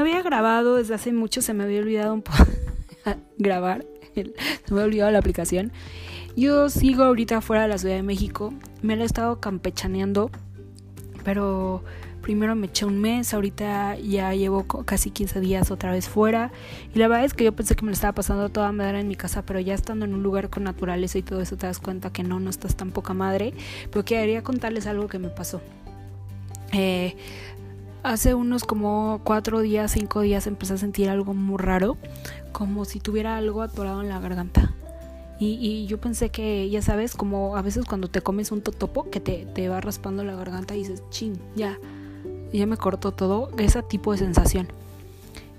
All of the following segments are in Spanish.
no había grabado desde hace mucho, se me había olvidado un poco grabar, se me había olvidado la aplicación. Yo sigo ahorita fuera de la Ciudad de México, me lo he estado campechaneando, pero primero me eché un mes, ahorita ya llevo casi 15 días otra vez fuera. Y la verdad es que yo pensé que me lo estaba pasando toda madre en mi casa, pero ya estando en un lugar con naturaleza y todo eso te das cuenta que no, no estás tan poca madre. Pero quería contarles algo que me pasó. Eh, hace unos como cuatro días, cinco días empecé a sentir algo muy raro, como si tuviera algo atorado en la garganta. Y, yo pensé que, ya sabes, como a veces cuando te comes un totopo que te, te va raspando la garganta y dices, chin, ya, ya me cortó todo, ese tipo de sensación.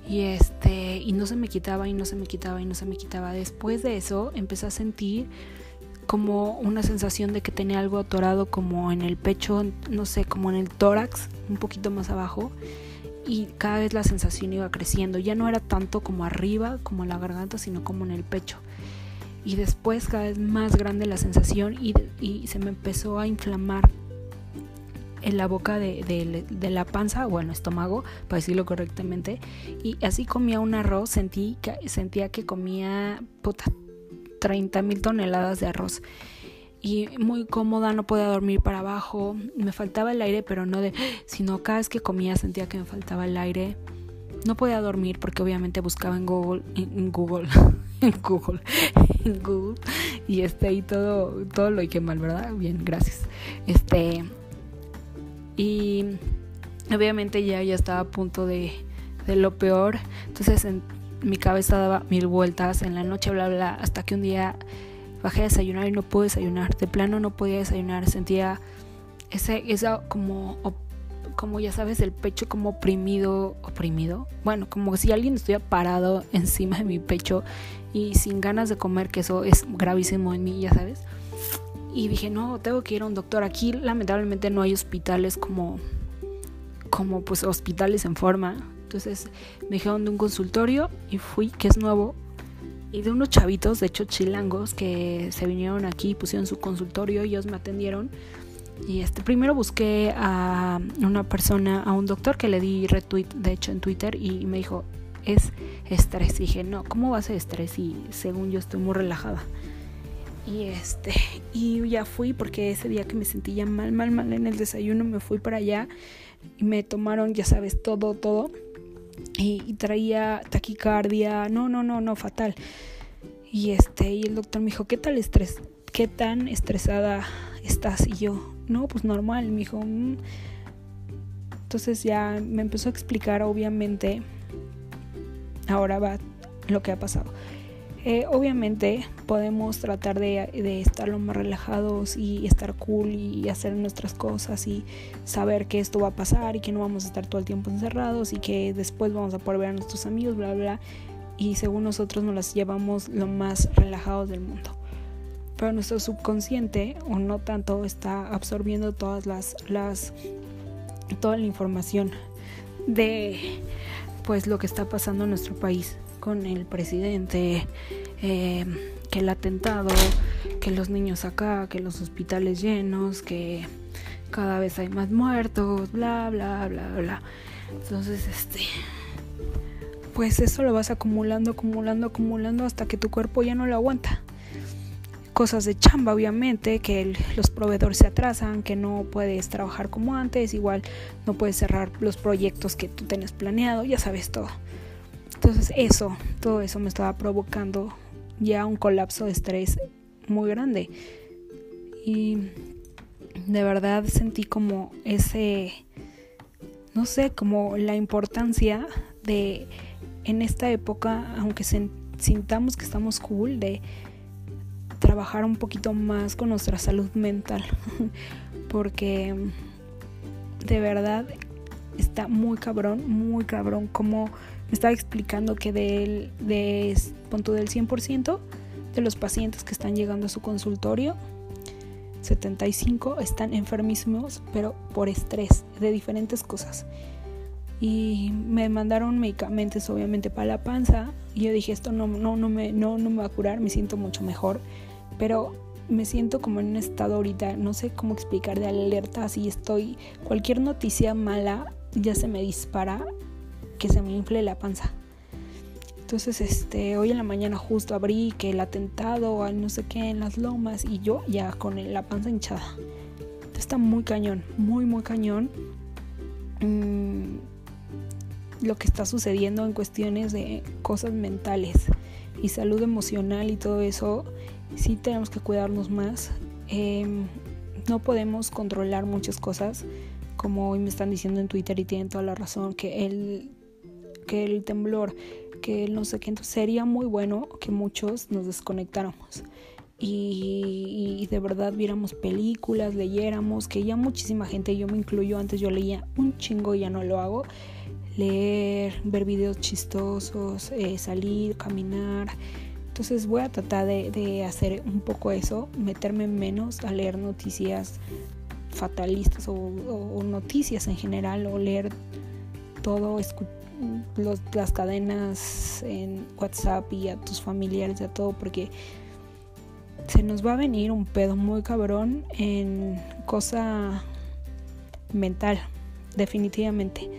Y este, y no se me quitaba y no se me quitaba y no se me quitaba. Después de eso empecé a sentir como una sensación de que tenía algo atorado como en el pecho, no sé, como en el tórax, un poquito más abajo. Y cada vez la sensación iba creciendo. Ya no era tanto como arriba, como en la garganta, sino como en el pecho. Y después cada vez más grande la sensación y, y se me empezó a inflamar en la boca de, la panza o en el estómago, para decirlo correctamente. Y así comía un arroz, sentí sentía que comía puta, 30 mil toneladas de arroz. Y muy cómoda, no podía dormir para abajo. Me faltaba el aire, pero no de. sino cada vez que comía sentía que me faltaba el aire. No podía dormir porque obviamente buscaba en Google, en, Google, en Google, en Google, y este ahí todo, todo lo que mal, ¿verdad? Bien, gracias. Este, y obviamente ya, ya estaba a punto de, de lo peor. Entonces en mi cabeza daba mil vueltas en la noche, bla, bla, hasta que un día bajé a desayunar y no pude desayunar. De plano no podía desayunar. Sentía ese, esa como, como ya sabes, el pecho como oprimido, oprimido. Bueno, como si alguien estuviera parado encima de mi pecho y sin ganas de comer, que eso es gravísimo en mí, ya sabes. Y dije, no, tengo que ir a un doctor. Aquí lamentablemente no hay hospitales como, como pues hospitales en forma. Entonces me dijeron de un consultorio y fui, que es nuevo. Y de unos chavitos, de hecho chilangos, que se vinieron aquí, pusieron su consultorio, y ellos me atendieron. Y este, primero busqué a una persona, a un doctor que le di retweet, de hecho, en Twitter, y me dijo, es estrés. Y dije, no, ¿cómo va a ser estrés? Y según yo estoy muy relajada. Y este, y ya fui porque ese día que me sentía mal, mal, mal en el desayuno, me fui para allá y me tomaron, ya sabes, todo, todo. Y, traía taquicardia, no, no, no, no, fatal. Y este, y el doctor me dijo, ¿qué tal estrés? ¿Qué tan estresada estás? Y yo, no, pues normal. Me dijo, mm". entonces ya me empezó a explicar, obviamente, ahora va lo que ha pasado. Eh, obviamente podemos tratar de, estar lo más relajados y estar cool y hacer nuestras cosas y saber que esto va a pasar y que no vamos a estar todo el tiempo encerrados y que después vamos a poder ver a nuestros amigos, bla, bla, bla. Y según nosotros nos las llevamos lo más relajados del mundo. Pero nuestro subconsciente, o no tanto, está absorbiendo todas las, las toda la información de pues lo que está pasando en nuestro país con el presidente, eh, que el atentado, que los niños acá, que los hospitales llenos, que cada vez hay más muertos, bla, bla, bla, bla. Entonces, este, pues eso lo vas acumulando, acumulando, acumulando hasta que tu cuerpo ya no lo aguanta. Cosas de chamba, obviamente, que los proveedores se atrasan, que no puedes trabajar como antes, igual no puedes cerrar los proyectos que tú tenías planeado, ya sabes todo. Entonces eso, todo eso me estaba provocando ya un colapso de estrés muy grande. Y de verdad sentí como ese, no sé, como la importancia de en esta época, aunque sintamos que estamos cool, de trabajar un poquito más con nuestra salud mental. Porque de verdad está muy cabrón, muy cabrón como me estaba explicando que del, de, punto del 100% de los pacientes que están llegando a su consultorio, 75 están enfermísimos, pero por estrés, de diferentes cosas. Y me mandaron medicamentos obviamente para la panza. Y yo dije, esto no, no, no, me, no, no me va a curar, me siento mucho mejor. Pero me siento como en un estado ahorita, no sé cómo explicar, de alerta, así estoy, cualquier noticia mala ya se me dispara que se me infle la panza. Entonces, este, hoy en la mañana justo abrí que el atentado no sé qué en las lomas y yo ya con la panza hinchada. Está muy cañón, muy, muy cañón. Mm, lo que está sucediendo en cuestiones de cosas mentales y salud emocional y todo eso, sí tenemos que cuidarnos más. Em, no podemos controlar muchas cosas, como hoy me están diciendo en Twitter y tienen toda la razón, que el, que el temblor que no sé qué, entonces sería muy bueno que muchos nos desconectáramos y, de verdad viéramos películas, leyéramos, que ya muchísima gente, yo me incluyo, antes yo leía un chingo y ya no lo hago, leer, ver videos chistosos, eh, salir, caminar. Entonces voy a tratar de, hacer un poco eso, meterme menos a leer noticias fatalistas o, o noticias en general o leer todo, escuchar las cadenas en WhatsApp y a tus familiares y a todo porque se nos va a venir un pedo muy cabrón en cosa mental, definitivamente,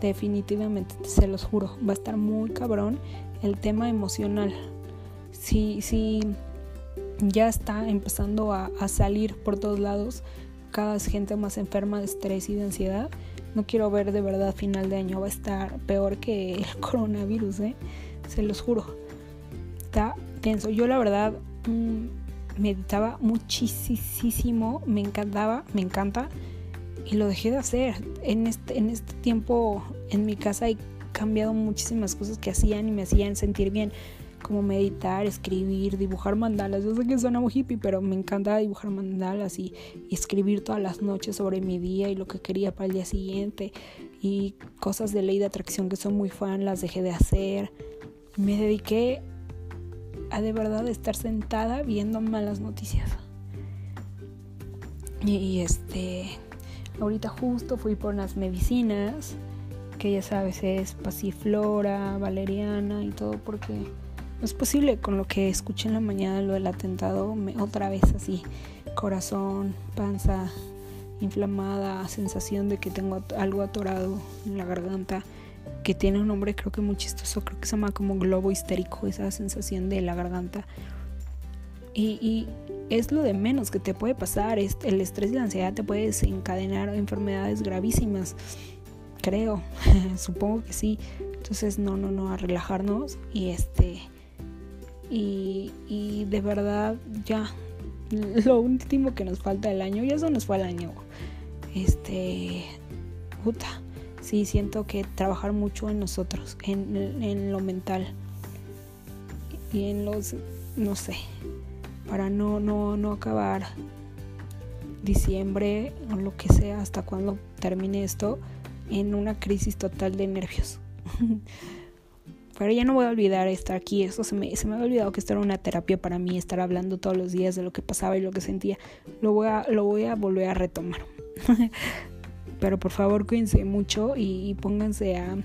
definitivamente, se los juro, va a estar muy cabrón el tema emocional. Si, si ya está empezando a, a salir por todos lados, cada vez gente más enferma de estrés y de ansiedad, no quiero ver de verdad final de año va a estar peor que el coronavirus, ¿eh? Se los juro. Está tenso. Yo la verdad mm, meditaba muchísimo, me encantaba, me encanta y lo dejé de hacer. En este, en este tiempo en mi casa he cambiado muchísimas cosas que hacían y me hacían sentir bien como meditar, escribir, dibujar mandalas. Yo sé que suena muy hippie, pero me encanta dibujar mandalas y, escribir todas las noches sobre mi día y lo que quería para el día siguiente. Y cosas de ley de atracción que soy muy fan, las dejé de hacer. Me dediqué a de verdad estar sentada viendo malas noticias. Y, y este, ahorita justo fui por unas medicinas que ya sabes es pasiflora, valeriana y todo porque no es posible con lo que escuché en la mañana, lo del atentado, me, otra vez así, corazón, panza inflamada, sensación de que tengo algo atorado en la garganta, que tiene un nombre creo que muy chistoso, creo que se llama como globo histérico, esa sensación de la garganta. Y, y es lo de menos que te puede pasar, el estrés y la ansiedad te puede desencadenar enfermedades gravísimas, creo, supongo que sí. Entonces, no, no, no, a relajarnos y este y, de verdad ya lo último que nos falta del año, ya eso nos fue el año. Este, puta, sí siento que trabajar mucho en nosotros, en, en lo mental y en los, no sé, para no, no, no acabar diciembre o lo que sea hasta cuando termine esto en una crisis total de nervios. Pero ya no voy a olvidar estar aquí. Eso se me, se me había olvidado que esto era una terapia para mí, estar hablando todos los días de lo que pasaba y lo que sentía. Lo voy a, lo voy a volver a retomar. Pero por favor cuídense mucho y, pónganse a,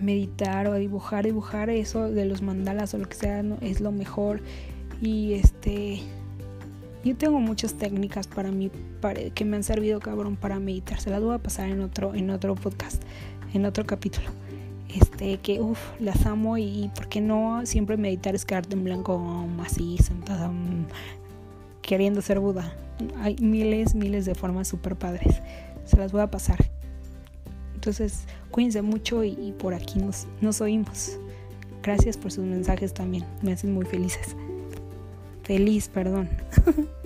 meditar o a dibujar. Dibujar eso de los mandalas o lo que sea es lo mejor. Y este... Yo tengo muchas técnicas para mí que me han servido cabrón para meditar. Se las voy a pasar en otro, en otro podcast, en otro capítulo este, que uff, las amo y, por qué no siempre meditar es quedarte en blanco así, sentada, mm, queriendo ser Buda. Hay miles, miles de formas super padres. Se las voy a pasar. Entonces, cuídense mucho y, y por aquí nos, nos oímos. Gracias por sus mensajes también. Me hacen muy felices. Feliz, perdón.